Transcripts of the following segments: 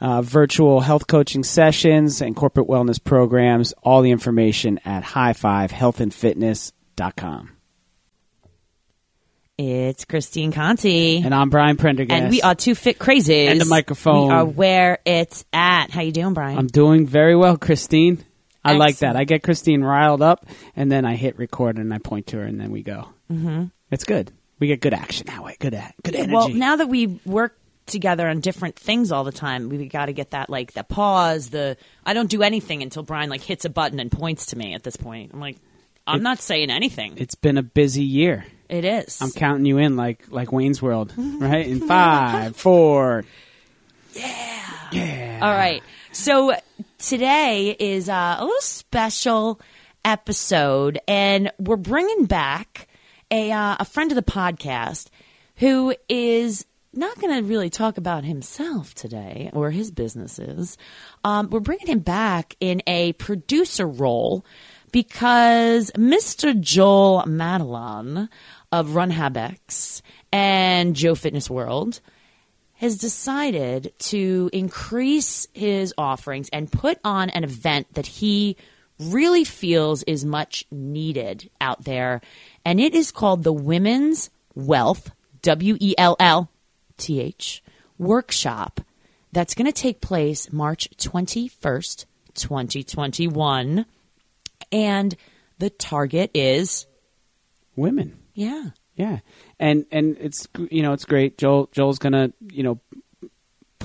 uh, virtual health coaching sessions and corporate wellness programs. All the information at highfivehealthandfitness.com. It's Christine Conti. And I'm Brian Prendergast. And we are two fit crazies. And the microphone. We are where it's at. How you doing, Brian? I'm doing very well, Christine. I like that. I get Christine riled up, and then I hit record and I point to her, and then we go. Mm-hmm. It's good. We get good action that way. Good, good energy. Well, now that we work together on different things all the time, we got to get that like the pause. The I don't do anything until Brian like hits a button and points to me. At this point, I'm like, I'm not saying anything. it's been a busy year. It is. I'm counting you in like like Wayne's World, right? In five, four. Yeah. Yeah. All right. So today is uh, a little special episode, and we're bringing back a uh, a friend of the podcast who is not going to really talk about himself today or his businesses. Um, we're bringing him back in a producer role because Mr. Joel Madelon of Run Habex and Joe Fitness World has decided to increase his offerings and put on an event that he really feels is much needed out there. And it is called the Women's Wellth, W E L L T H, workshop that's going to take place March 21st, 2021. And the target is, Women. yeah, Yeah. And and it's you know it's great. Joel Joel's gonna you know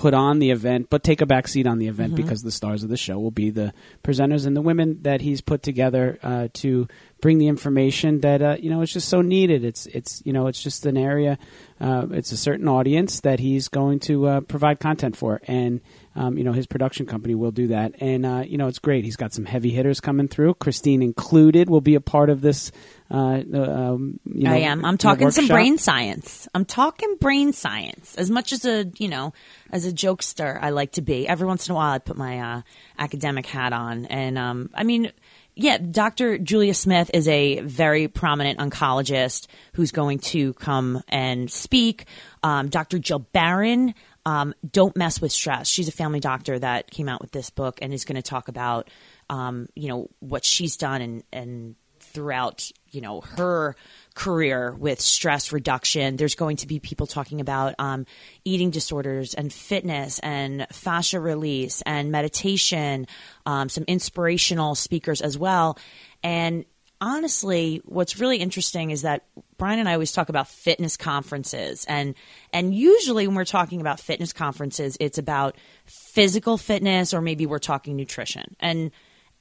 put on the event, but take a back seat on the event because the stars of the show will be the presenters and the women that he's put together uh, to bring the information that uh, you know it's just so needed. It's it's you know it's just an area, uh, it's a certain audience that he's going to uh, provide content for, and um, you know his production company will do that, and uh, you know it's great. He's got some heavy hitters coming through. Christine included will be a part of this. Uh, um, you know, I am. I'm talking some brain science. I'm talking brain science. As much as a you know, as a jokester, I like to be. Every once in a while, I put my uh, academic hat on, and um, I mean, yeah, Dr. Julia Smith is a very prominent oncologist who's going to come and speak. Um, Dr. Jill Baron. Um, don't mess with stress. She's a family doctor that came out with this book and is going to talk about, um, you know, what she's done and, and throughout you know her career with stress reduction there's going to be people talking about um, eating disorders and fitness and fascia release and meditation um, some inspirational speakers as well and honestly what's really interesting is that brian and i always talk about fitness conferences and and usually when we're talking about fitness conferences it's about physical fitness or maybe we're talking nutrition. And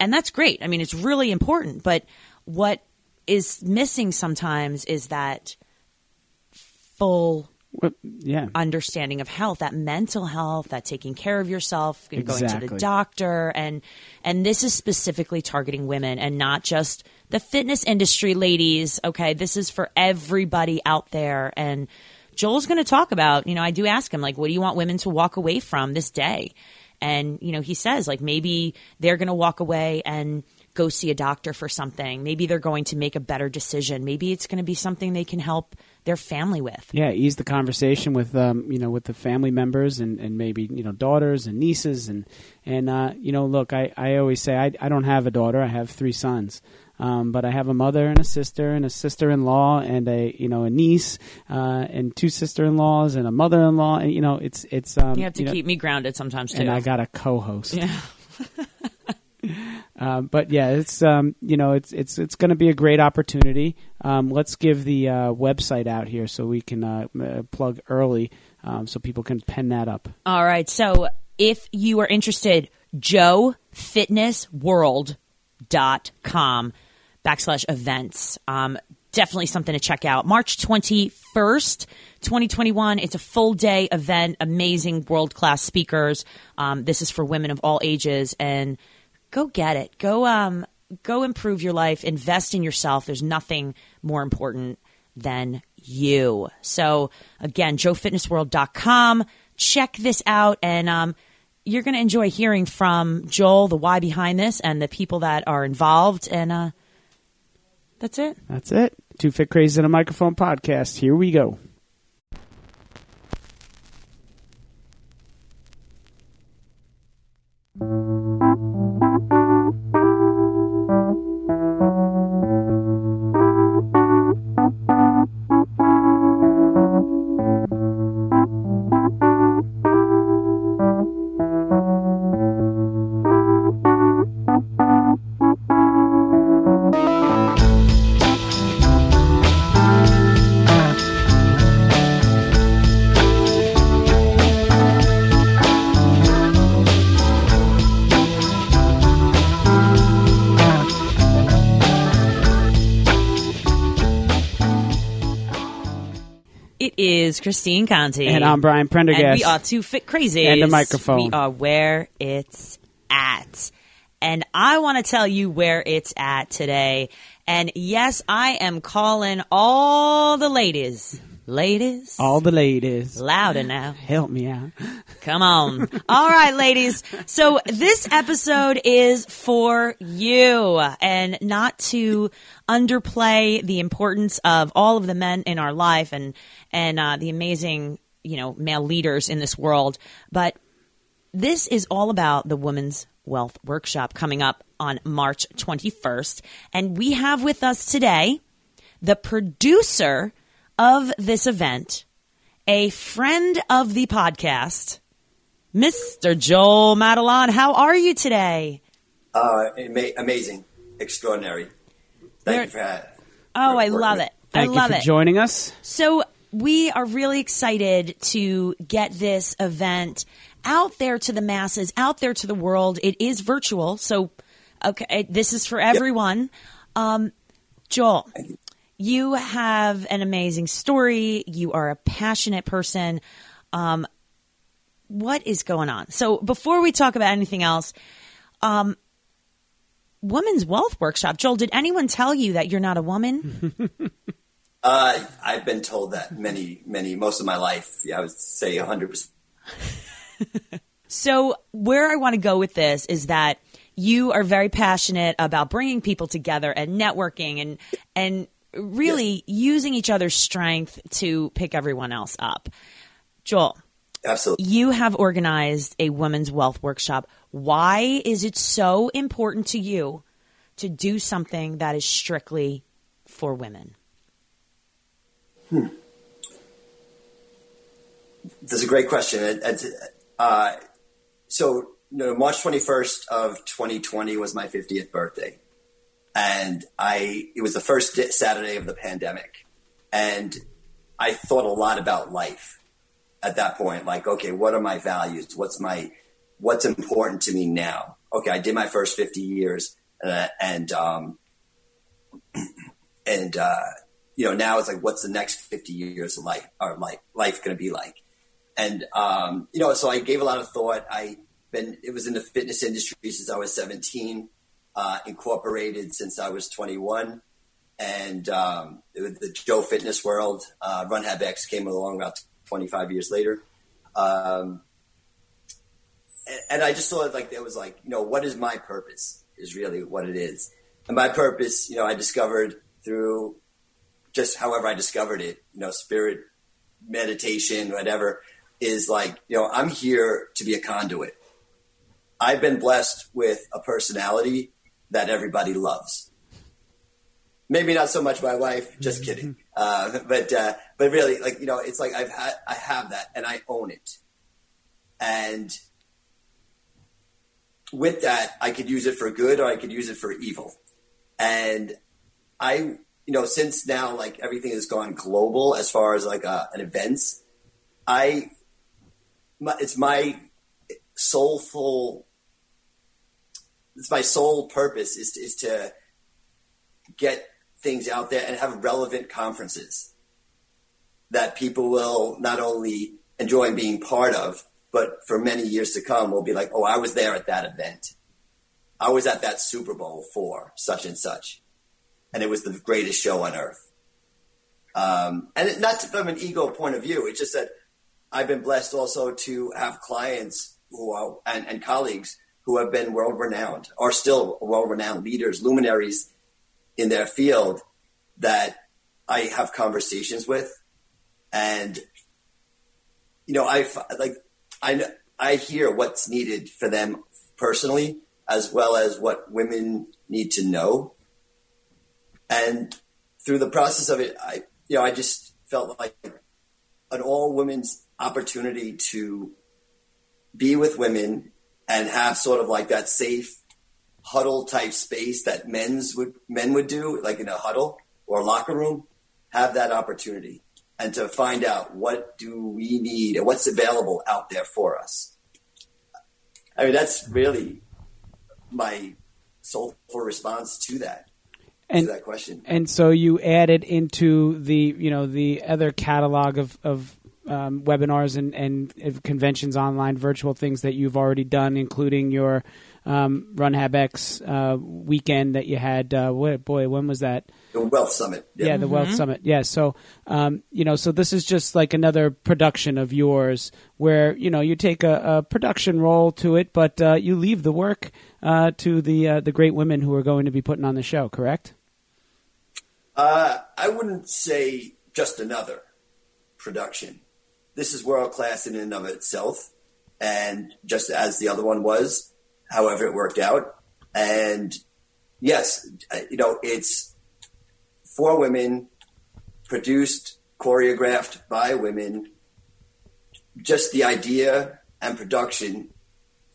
and that's great. I mean it's really important but what is missing sometimes is that full Well, yeah. understanding of health, that mental health, that taking care of yourself, and going to the doctor, and and this is specifically targeting women and not just the fitness industry, ladies. Okay, this is for everybody out there. And Joel's going to talk about, you know, I do ask him like, what do you want women to walk away from this day? And you know, he says like maybe they're going to walk away and go see a doctor for something. Maybe they're going to make a better decision. Maybe it's going to be something they can help their family with. Yeah, ease the conversation with um, you know with the family members and, and maybe you know daughters and nieces and and uh, you know look I, I always say I, I don't have a daughter I have three sons um, but I have a mother and a sister and a sister-in-law and a you know a niece uh, and two sister-in-laws and a mother-in-law and you know it's it's um, You have to know, keep me grounded sometimes too. and I got a co-host yeah. Um, but yeah, it's um, you know it's it's it's going to be a great opportunity. Um, let's give the uh, website out here so we can uh, uh, plug early, um, so people can pen that up. All right. So if you are interested, joefitnessworld.com backslash events. Um, definitely something to check out. March 21st, 2021. It's a full day event, amazing world class speakers. Um, this is for women of all ages and go get it. Go, um, go improve your life, invest in yourself. There's nothing more important than you. So again, joefitnessworld.com. Check this out and, um, you're going to enjoy hearing from Joel, the why behind this, and the people that are involved. And uh, that's it. That's it. Two Fit Crazy in a Microphone podcast. Here we go. Christine Conti. And I'm Brian Prendergast. And we are Two Fit Crazy. And the microphone. We are where it's at. And I want to tell you where it's at today. And yes, I am calling all the ladies. Ladies. All the ladies. Louder now. Help me out. Come on. All right, ladies. So this episode is for you and not to underplay the importance of all of the men in our life and, and, uh, the amazing, you know, male leaders in this world. But this is all about the Women's Wellth Workshop coming up on March 21st. And we have with us today the producer of this event, a friend of the podcast, Mr. Joel Madelon. How are you today? Uh, ama- amazing, extraordinary. Thank There- you for having. Oh, for I love with- it. I Thank love you for it. joining us. So we are really excited to get this event out there to the masses, out there to the world. It is virtual, so okay, this is for everyone. Um, Joel, you have an amazing story. You are a passionate person. Um, what is going on? So before we talk about anything else, um, Women's Wellth Workshop. Joel, did anyone tell you that you're not a woman? Uh, I've been told that many, many, most of my life. Yeah, I would say 100%. So, where I want to go with this is that you are very passionate about bringing people together and networking and and really using each other's strength to pick everyone else up. Joel, Absolutely. you have organized a women's wealth workshop. Why is it so important to you to do something that is strictly for women? Hmm. That's a great question. Uh, so, you know, March 21st of 2020 was my 50th birthday. And I, it was the first Saturday of the pandemic. And I thought a lot about life at that point. Like, okay, what are my values? What's my, what's important to me now? Okay, I did my first 50 years uh, and, um, and, uh, you know, now it's like, what's the next 50 years of life or like life going to be like? And, um, you know, so I gave a lot of thought. I been, it was in the fitness industry since I was 17, uh, incorporated since I was 21. And, um, the Joe Fitness World, uh, Run Have X came along about 25 years later. Um, and, I just thought like, it was like, you know, what is my purpose is really what it is. And my purpose, you know, I discovered through just however I discovered it, you know, spirit, meditation, whatever, is like, you know, I'm here to be a conduit. I've been blessed with a personality that everybody loves. Maybe not so much my wife, just kidding. Uh, but, uh, but really, like, you know, it's like I've had, I have that and I own it. And with that, I could use it for good or I could use it for evil. And I, you know, since now like everything has gone global as far as like uh, an events, I, my, it's my soulful, it's my sole purpose is to, is to get things out there and have relevant conferences that people will not only enjoy being part of, but for many years to come will be like, oh, I was there at that event. I was at that Super Bowl for such and such. And it was the greatest show on earth. Um, and it, not from an ego point of view, it's just that I've been blessed also to have clients who are, and, and colleagues who have been world renowned, are still world renowned leaders, luminaries in their field that I have conversations with. And, you know, I like, I, I hear what's needed for them personally, as well as what women need to know. And through the process of it, I, you know, I just felt like an all women's opportunity to be with women and have sort of like that safe huddle type space that men's would men would do, like in a huddle or locker room, have that opportunity and to find out what do we need and what's available out there for us. I mean, that's really my soulful response to that. And, to that question. And so you added into the you know the other catalog of, of um, webinars and, and conventions online, virtual things that you've already done, including your um, Run X uh, weekend that you had. Uh, what, boy, when was that? The Wealth Summit. Yeah, yeah the mm-hmm. Wealth Summit. Yeah. So, um, you know, so this is just like another production of yours where, you know, you take a, a production role to it, but uh, you leave the work uh, to the, uh, the great women who are going to be putting on the show, correct? Uh, I wouldn't say just another production. This is world class in and of itself. And just as the other one was, however it worked out. And yes, you know, it's for women, produced, choreographed by women. Just the idea and production,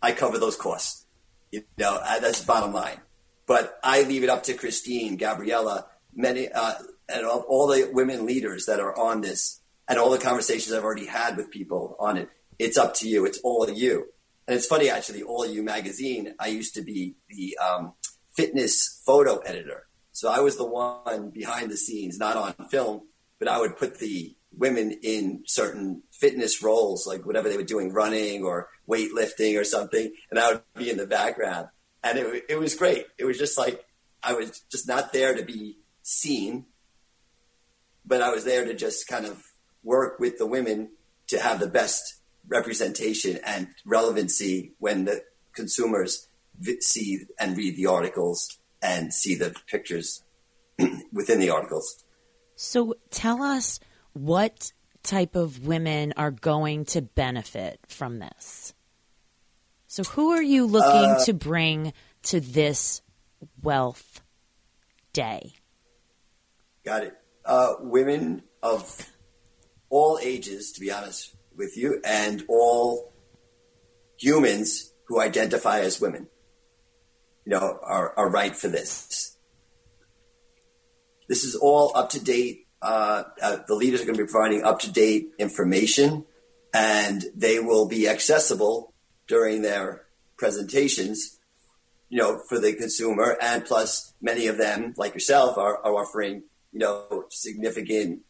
I cover those costs. You know, that's bottom line. But I leave it up to Christine, Gabriella, many, uh, and all, all the women leaders that are on this, and all the conversations I've already had with people on it. It's up to you. It's all you. And it's funny, actually, All You magazine, I used to be the um, fitness photo editor. So I was the one behind the scenes, not on film, but I would put the women in certain fitness roles, like whatever they were doing, running or weightlifting or something. And I would be in the background. And it, it was great. It was just like, I was just not there to be seen, but I was there to just kind of work with the women to have the best representation and relevancy when the consumers see and read the articles and see the pictures within the articles. So tell us what type of women are going to benefit from this. So who are you looking uh, to bring to this wealth day? Got it. Uh, women of all ages, to be honest, with you and all humans who identify as women, you know, are, are right for this. This is all up to date. Uh, uh, the leaders are going to be providing up to date information and they will be accessible during their presentations, you know, for the consumer. And plus, many of them, like yourself, are, are offering, you know, significant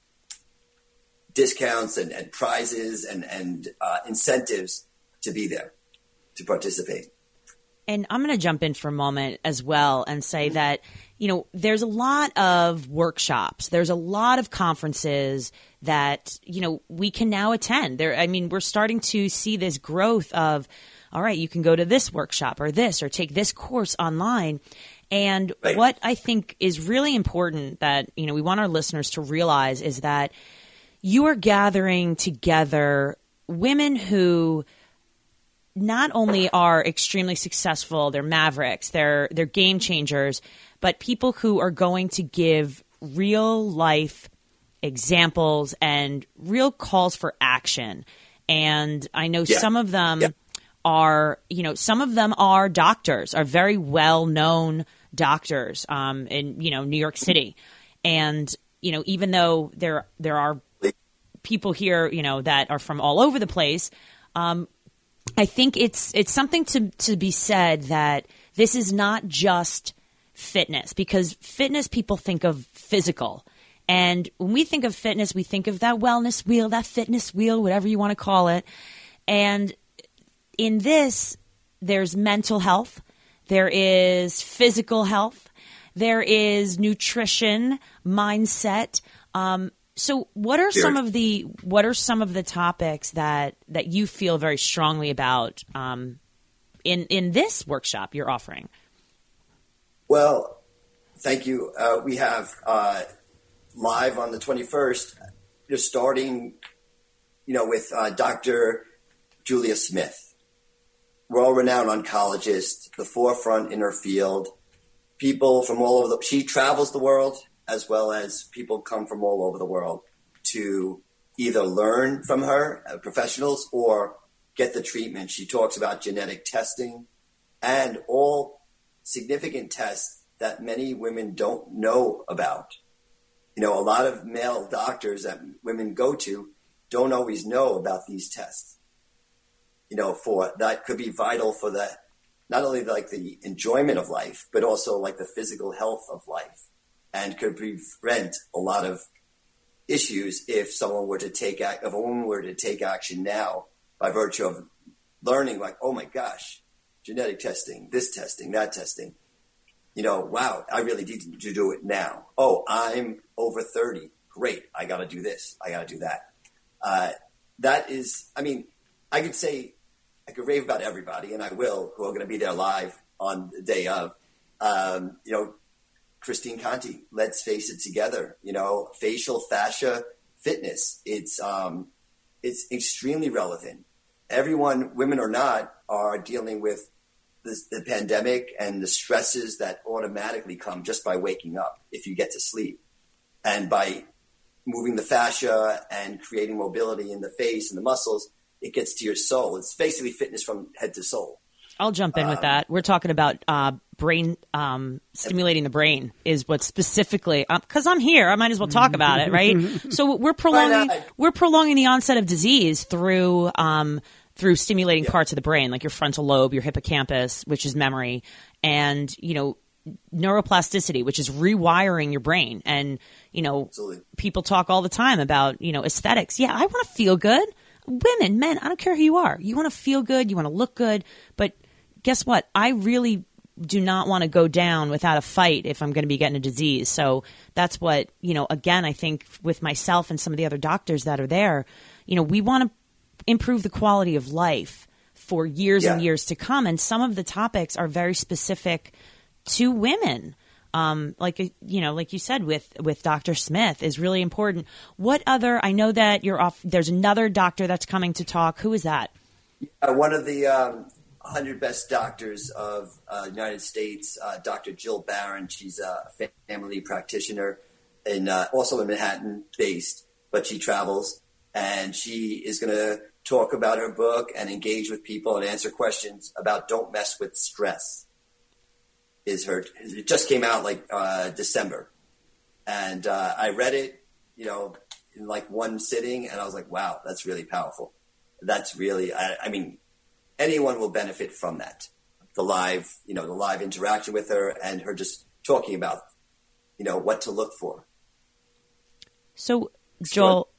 discounts and, and prizes and, and uh, incentives to be there to participate. And I'm going to jump in for a moment as well and say that, you know, there's a lot of workshops, there's a lot of conferences that, you know, we can now attend. There, I mean, we're starting to see this growth of, all right, you can go to this workshop or this or take this course online. And right. what I think is really important that, you know, we want our listeners to realize is that you are gathering together women who not only are extremely successful, they're mavericks, they're they're game changers, but people who are going to give real life examples and real calls for action. And I know yeah. some of them yeah. are, you know, some of them are doctors, are very well known doctors um, in, you know, New York City. And, you know, even though there there are people here, you know, that are from all over the place, um, I think it's it's something to to be said that this is not just fitness because fitness people think of physical. And when we think of fitness, we think of that wellness wheel, that fitness wheel, whatever you want to call it. And in this, there's mental health, there is physical health, there is nutrition, mindset. Um, so, what are some of the what are some of the topics that that you feel very strongly about um, in in this workshop you're offering? Well, thank you. Uh, we have uh, live on the 21st. You're starting, you know, with uh, Dr. Julia Smith, world-renowned oncologist, the forefront in her field. People from all over the she travels the world as well as people come from all over the world to either learn from her, uh, professionals, or get the treatment. She talks about genetic testing and all significant tests that many women don't know about. You know, a lot of male doctors that women go to don't always know about these tests. You know, for that could be vital for the not only like the enjoyment of life, but also like the physical health of life, and could prevent a lot of issues if someone were to take act, if a woman were to take action now by virtue of learning like, oh my gosh, genetic testing, this testing, that testing. You know, wow, I really need to do it now. Oh, I'm over 30. Great. I got to do this. I got to do that. Uh, that is, I mean, I could say, I could rave about everybody, and I will, who are going to be there live on the day of. Um, you know, Christine Conti, let's face it together. You know, facial fascia fitness. It's um, it's extremely relevant. Everyone, women or not, are dealing with this, the pandemic and the stresses that automatically come just by waking up if you get to sleep, and by moving the fascia and creating mobility in the face and the muscles, it gets to your soul. It's basically fitness from head to soul. I'll jump in um, with that. We're talking about uh, brain um, stimulating the brain is what specifically because um, I'm here. I might as well talk about it, right? so we're prolonging we're prolonging the onset of disease through um, through stimulating yeah. parts of the brain, like your frontal lobe, your hippocampus, which is memory, and you know neuroplasticity, which is rewiring your brain. And you know, Absolutely. people talk all the time about you know aesthetics. Yeah, I want to feel good. Women, men, I don't care who you are. You want to feel good. You want to look good, but guess what? I really do not want to go down without a fight if I'm going to be getting a disease. So that's what, you know, again, I think with myself and some of the other doctors that are there, you know, we want to improve the quality of life for years yeah. and years to come. And some of the topics are very specific to women. Um, like you know, like you said with with Dr. Smith is really important. What other? I know that you're off. There's another doctor that's coming to talk. Who is that? Uh, one of the um, 100 best doctors of uh, United States, uh, Dr. Jill Baron. She's a family practitioner and uh, also in Manhattan based, but she travels and she is going to talk about her book and engage with people and answer questions about don't mess with stress. Is her it just came out like uh, December, and uh, I read it, you know, in like one sitting, and I was like, wow, that's really powerful. That's really, I, I mean, anyone will benefit from that. The live, you know, the live interaction with her and her just talking about, you know, what to look for. So, Joel,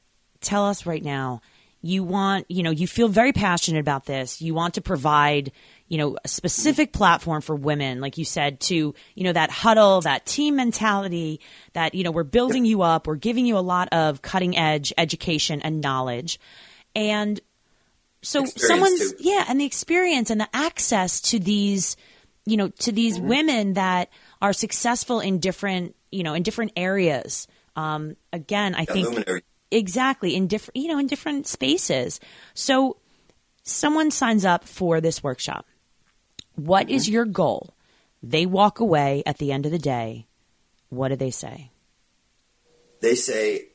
tell us right now. You want, you know, you feel very passionate about this. You want to provide, you know, a specific platform for women, like you said, to, you know, that huddle, that team mentality, that, you know, we're building you up, we're giving you a lot of cutting edge education and knowledge. And so someone's too. yeah, and the experience and the access to these, you know, to these mm-hmm. women that are successful in different, you know, in different areas. Um, again, I think luminary. exactly in different, you know, in different spaces. So someone signs up for this workshop. What mm-hmm. is your goal? They walk away at the end of the day. What do they say? They say,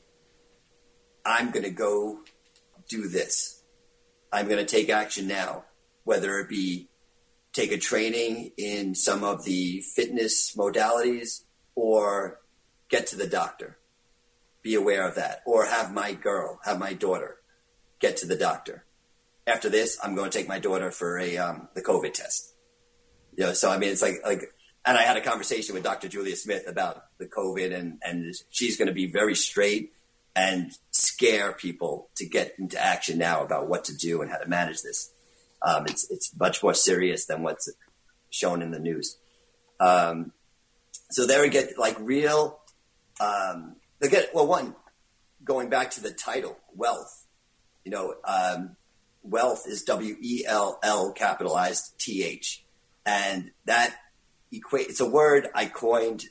I'm going to go do this. I'm going to take action now. whether it be take a training in some of the fitness modalities or get to the doctor. Be aware of that. Or have my girl, have my daughter get to the doctor. After this, I'm going to take my daughter for a um, the COVID test. You know, so I mean, it's like like, and I had a conversation with Dr. Julia Smith about the COVID, and and she's going to be very straight and scare people to get into action now about what to do and how to manage this. Um, it's it's much more serious than what's shown in the news. Um, so there we get like real. Um, they get well. One going back to the title, wealth. You know, um, wellth is W E L L capitalized T H, and that equate. It's a word I coined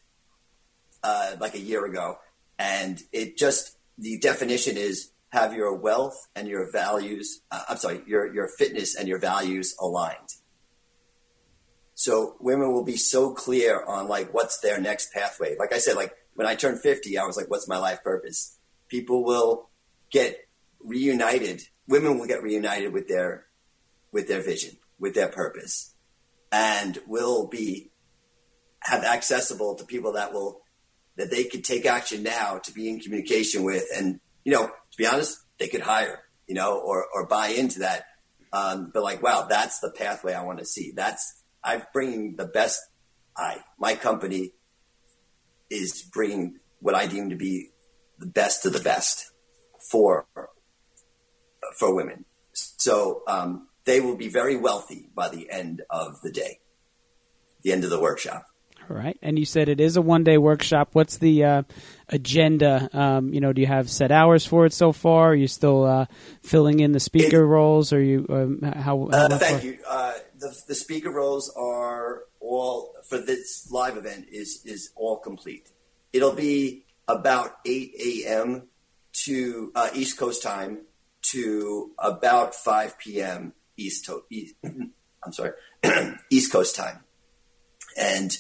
uh, like a year ago, and it just the definition is have your wealth and your values. Uh, I'm sorry, your your fitness and your values aligned. So women will be so clear on like what's their next pathway. Like I said, like when I turned 50, I was like, what's my life purpose? People will get reunited. Women will get reunited with their with their vision, with their purpose, and will be have accessible to people that will that they could take action now to be in communication with. And, you know, to be honest, they could hire, you know, or, or buy into that. Um, but like, wow, that's the pathway I want to see. That's, I'm bringing the best. I, my company is bringing what I deem to be the best of the best for, for women. So, um, they will be very wealthy by the end of the day, the end of the workshop. All right. And you said it is a one day workshop. What's the uh, agenda? Um, you know, do you have set hours for it so far? Are you still uh, filling in the speaker it, roles? Or you um, how? how uh, thank you. Uh, the, the speaker roles are all for this live event is is all complete. It'll be about eight a.m. to uh, East Coast time to about five p.m. East, to- East I'm sorry, East Coast time, and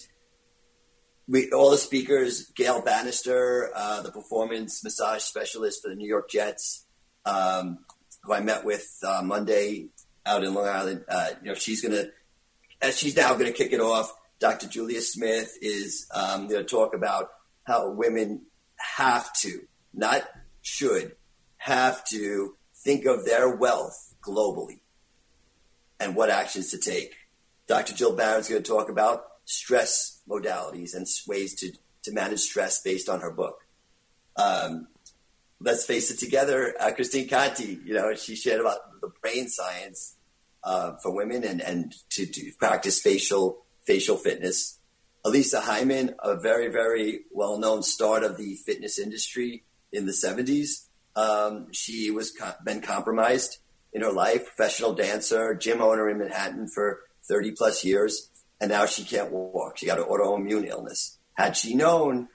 we all the speakers, Gail Bannister, uh, the performance massage specialist for the New York Jets, um, who I met with uh, Monday out in Long Island. Uh, you know, she's gonna, as she's now gonna kick it off. Dr. Julia Smith is um, going to talk about how women have to, not should, have to think of their wealth globally and what actions to take. Dr. Jill Baron's going to talk about stress modalities and ways to, to manage stress based on her book. Um, let's face it together, uh, Christine Conti, you know, she shared about the brain science uh, for women and, and to, to practice facial facial fitness. Elisa Hyman, a very, very well known start of the fitness industry in the 70s. Um, she was co- been compromised in her life, professional dancer, gym owner in Manhattan for 30 plus years and now she can't walk. She got an autoimmune illness. Had she known,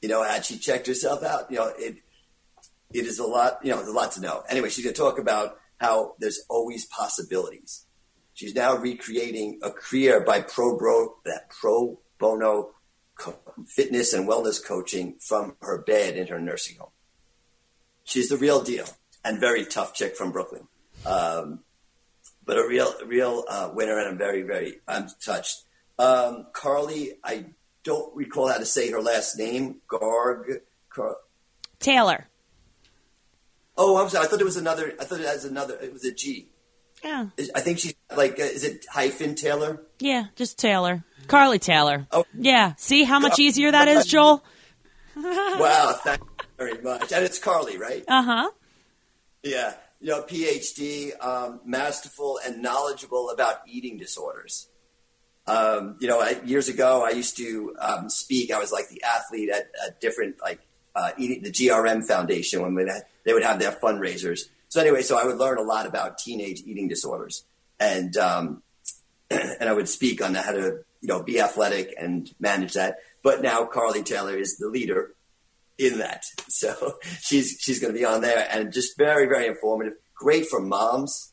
you know, had she checked herself out, you know, it it is a lot, you know, there's a lot to know. Anyway, she's going to talk about how there's always possibilities. She's now recreating a career by pro bro that pro bono co- fitness and wellness coaching from her bed in her nursing home. She's the real deal and very tough chick from Brooklyn. Um, but a real, real uh, winner, and I'm very, very, I'm touched. Um, Carly, I don't recall how to say her last name. Garg, Car- Taylor. Oh, I'm sorry. I thought it was another. I thought it was another. It was a G. Yeah. I think she's like. Uh, is it hyphen Taylor? Yeah, just Taylor. Carly Taylor. Oh. Yeah. See how much easier that is, Joel? wow. Thank you very much. And it's Carly, right? Uh huh. Yeah you know, PhD, um, masterful and knowledgeable about eating disorders. Um, you know, I, years ago, I used to um, speak. I was like the athlete at, at different, like uh, eating the GRM Foundation when they, they would have their fundraisers. So anyway, so I would learn a lot about teenage eating disorders, and um, and I would speak on how to you know be athletic and manage that. But now Carly Taylor is the leader in that. So she's she's going to be on there and just very very informative. Great for moms,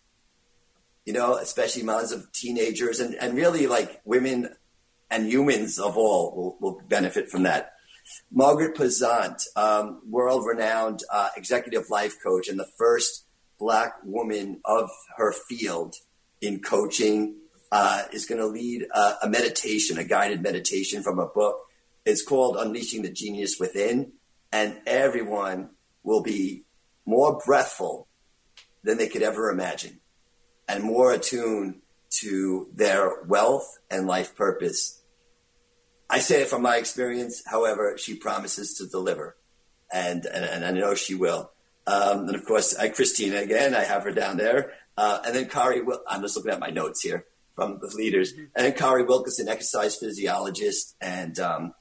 you know, especially moms of teenagers and and really like women and humans of all will, will benefit from that. Margaret Pazant, um, world renowned uh, executive life coach and the first black woman of her field in coaching, uh, is going to lead a, a meditation, a guided meditation from a book. It's called Unleashing the Genius Within, and everyone will be more breathful than they could ever imagine and more attuned to their wealth and life purpose. I say it from my experience. However, she promises to deliver, and and, and I know she will. Um, and of course, I, Christina again. I have her down there, uh, and then Kari. I'm just looking at my notes here from the leaders, and then Kari Wilkinson, exercise physiologist and um,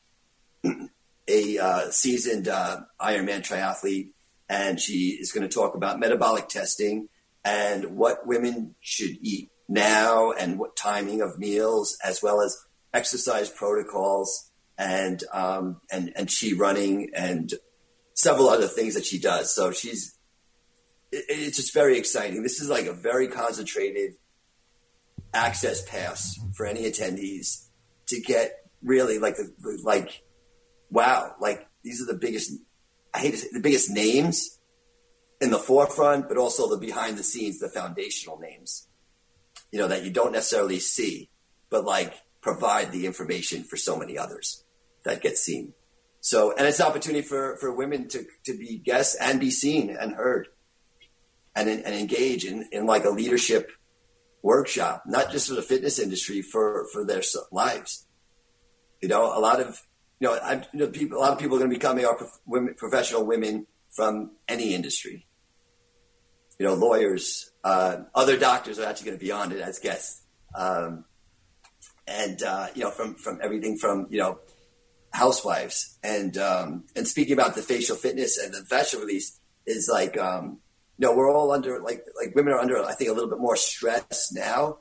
a uh, seasoned uh, Ironman triathlete, and she is going to talk about metabolic testing and what women should eat now and what timing of meals, as well as exercise protocols and um, and and she running and several other things that she does. So she's it, it's just very exciting. This is like a very concentrated access pass for any attendees to get really like the, like wow like these are the biggest I hate to say, the biggest names in the forefront, but also the behind the scenes, the foundational names, you know, that you don't necessarily see, but like provide the information for so many others that get seen. So, and it's an opportunity for, for women to, to be guests and be seen and heard and, and engage in, in like a leadership workshop, not just for the fitness industry, for, for their lives. You know, a lot of, you know, I, you know, people, a lot of people are going to be coming, are prof- women, professional women from any industry you know, lawyers, uh, other doctors are actually going to be on it as guests. Um, and, uh, you know, from, from everything from, you know, housewives and, um, and speaking about the facial fitness and the facial release is like, um, you know, we're all under, like, like women are under, I think, a little bit more stress now,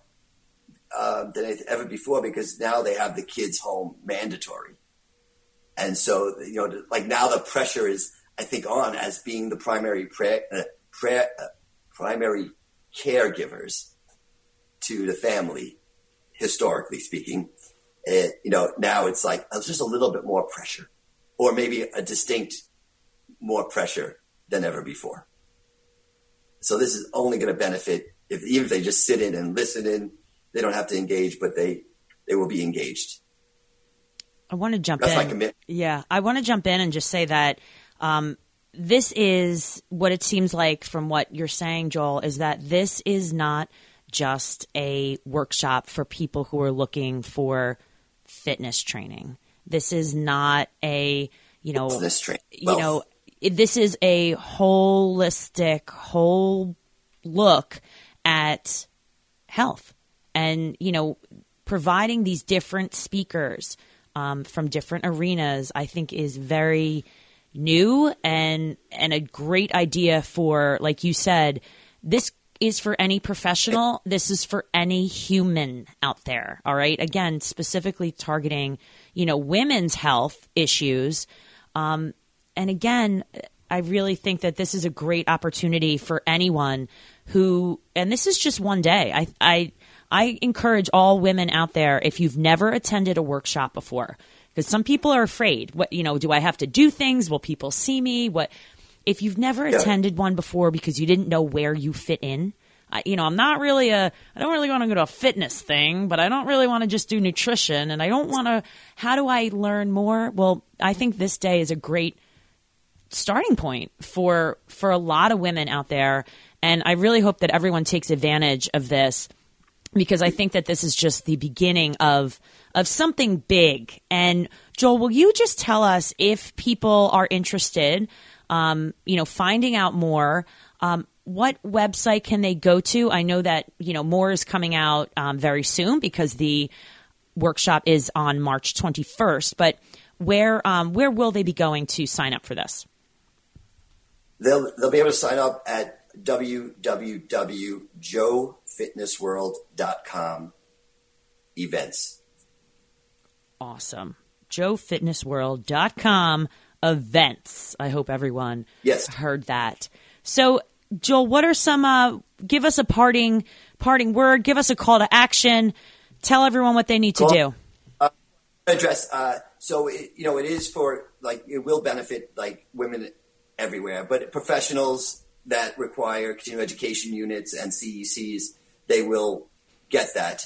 uh, than ever before because now they have the kids home mandatory. And so, you know, like now the pressure is, I think, on as being the primary prayer, uh, prayer, uh, primary caregivers to the family, historically speaking. It, you know, now it's like just a little bit more pressure, or maybe a distinct more pressure than ever before. So this is only going to benefit if even if they just sit in and listen in, they don't have to engage, but they they will be engaged. I want to jump That's in. Yeah, I want to jump in and just say that um, this is what it seems like from what you're saying, Joel, is that this is not just a workshop for people who are looking for fitness training. This is not a, you know, you know, this is a holistic, whole look at health and, you know, providing these different speakers um, from different arenas, I think is very new and and a great idea for like you said this is for any professional this is for any human out there all right? Again specifically targeting you know women's health issues. Um, and again i really think that this is a great opportunity for anyone who and this is just one day. I i i encourage all women out there if you've never attended a workshop before because some people are afraid. What you know, do I have to do things? Will people see me? What if you've never yeah. attended one before because you didn't know where you fit in? I, you know, I'm not really a, I don't really want to go to a fitness thing, but I don't really want to just do nutrition and I don't want to, how do I learn more? Well, I think this day is a great starting point for, for a lot of women out there. And I really hope that everyone takes advantage of this because I think that this is just the beginning of of something big. And Joel, will you just tell us if people are interested, um, you know, finding out more? Um, what website can they go to? I know that you know more is coming out um, very soon because the workshop is on March 21st. But where um, where will they be going to sign up for this? They'll they'll be able to sign up at www.joefitnessworld.com events. Awesome. joefitnessworld.com events. I hope everyone yes. heard that. So, Joel, what are some uh, give us a parting parting word, give us a call to action, tell everyone what they need to do. Uh, address uh, so it, you know it is for like it will benefit like women everywhere, but professionals that require continuing education units and CECs, they will get that,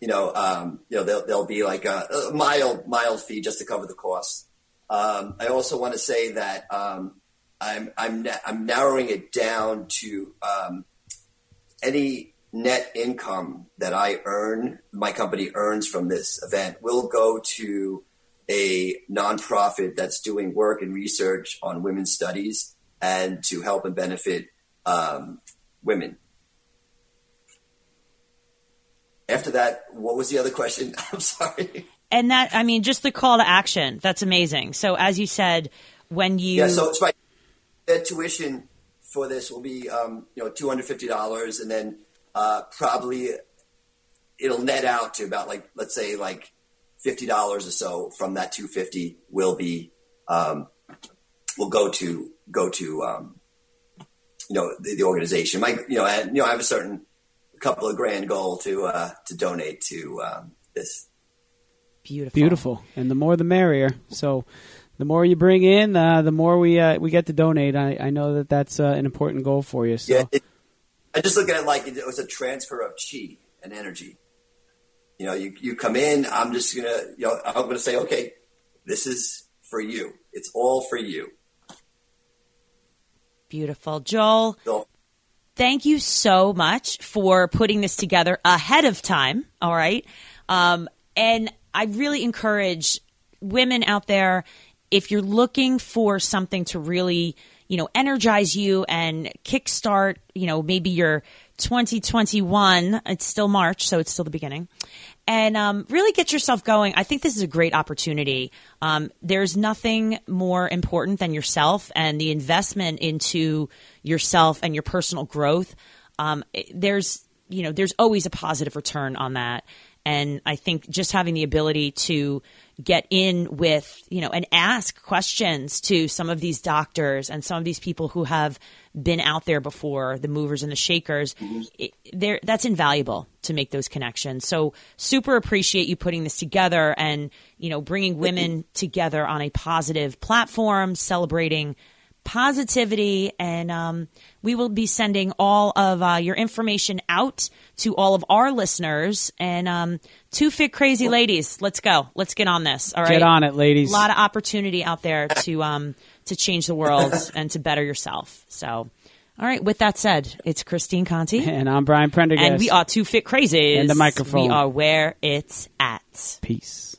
you know, um, you know, there'll, there'll be like a, a mild, mild fee just to cover the costs. Um, I also want to say that um, I'm, I'm, I'm narrowing it down to um, any net income that I earn, my company earns from this event will go to a nonprofit that's doing work and research on women's studies and to help and benefit um, women. After that, what was the other question? I'm sorry. And that, I mean, just the call to action. That's amazing. So, as you said, when you. Yeah, so it's my tuition for this will be, um, you know, $250 and then uh, probably it'll net out to about like, let's say like $50 or so from that 250 will be, um, will go to, go to, um, you know, the, the organization. My, you know, I, you know, I have a certain couple of grand goal to uh, to donate to um, this. Beautiful, beautiful, and the more the merrier. So, the more you bring in, uh, the more we uh, we get to donate. I, I know that that's uh, an important goal for you. So. Yeah, it, I just look at it like it was a transfer of chi and energy. You know, you you come in. I'm just gonna, you know, I'm gonna say, okay, this is for you. It's all for you. Beautiful, Joel. So, thank you so much for putting this together ahead of time. All right. Um, and I really encourage women out there if you're looking for something to really, you know, energize you and kickstart, you know, maybe your 2021, it's still March, so it's still the beginning, and um, really get yourself going. I think this is a great opportunity. Um, there's nothing more important than yourself and the investment into yourself and your personal growth. Um, there's you know there's always a positive return on that, and I think just having the ability to get in with you know and ask questions to some of these doctors and some of these people who have been out there before, the movers and the shakers, there that's invaluable to make those connections. So super appreciate you putting this together and you know bringing women together on a positive platform, celebrating positivity, and um, we will be sending all of uh, your information out to all of our listeners. And um, two fit crazy ladies, let's go, let's get on this. All right, get on it, ladies. A lot of opportunity out there to um, to change the world and to better yourself. So. All right. With that said, it's Christine Conti, and I'm Brian Prendergast, and we are two fit crazies. And the microphone. We are where it's at. Peace.